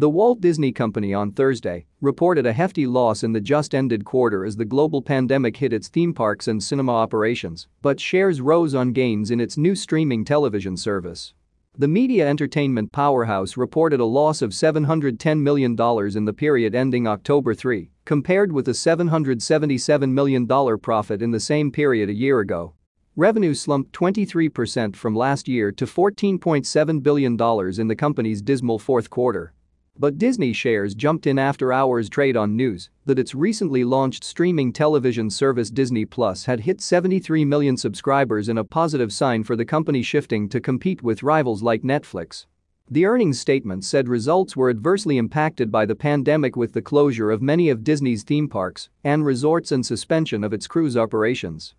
The Walt Disney Company on Thursday reported a hefty loss in the just-ended quarter as the global pandemic hit its theme parks and cinema operations, but shares rose on gains in its new streaming television service. The media entertainment powerhouse reported a loss of $710 million in the period ending October 3, compared with a $777 million profit in the same period a year ago. Revenue slumped 23% from last year to $14.7 billion in the company's dismal fourth quarter. But Disney shares jumped in after hours trade on news that its recently launched streaming television service Disney Plus had hit 73 million subscribers in a positive sign for the company shifting to compete with rivals like Netflix. The earnings statement said results were adversely impacted by the pandemic with the closure of many of Disney's theme parks and resorts and suspension of its cruise operations.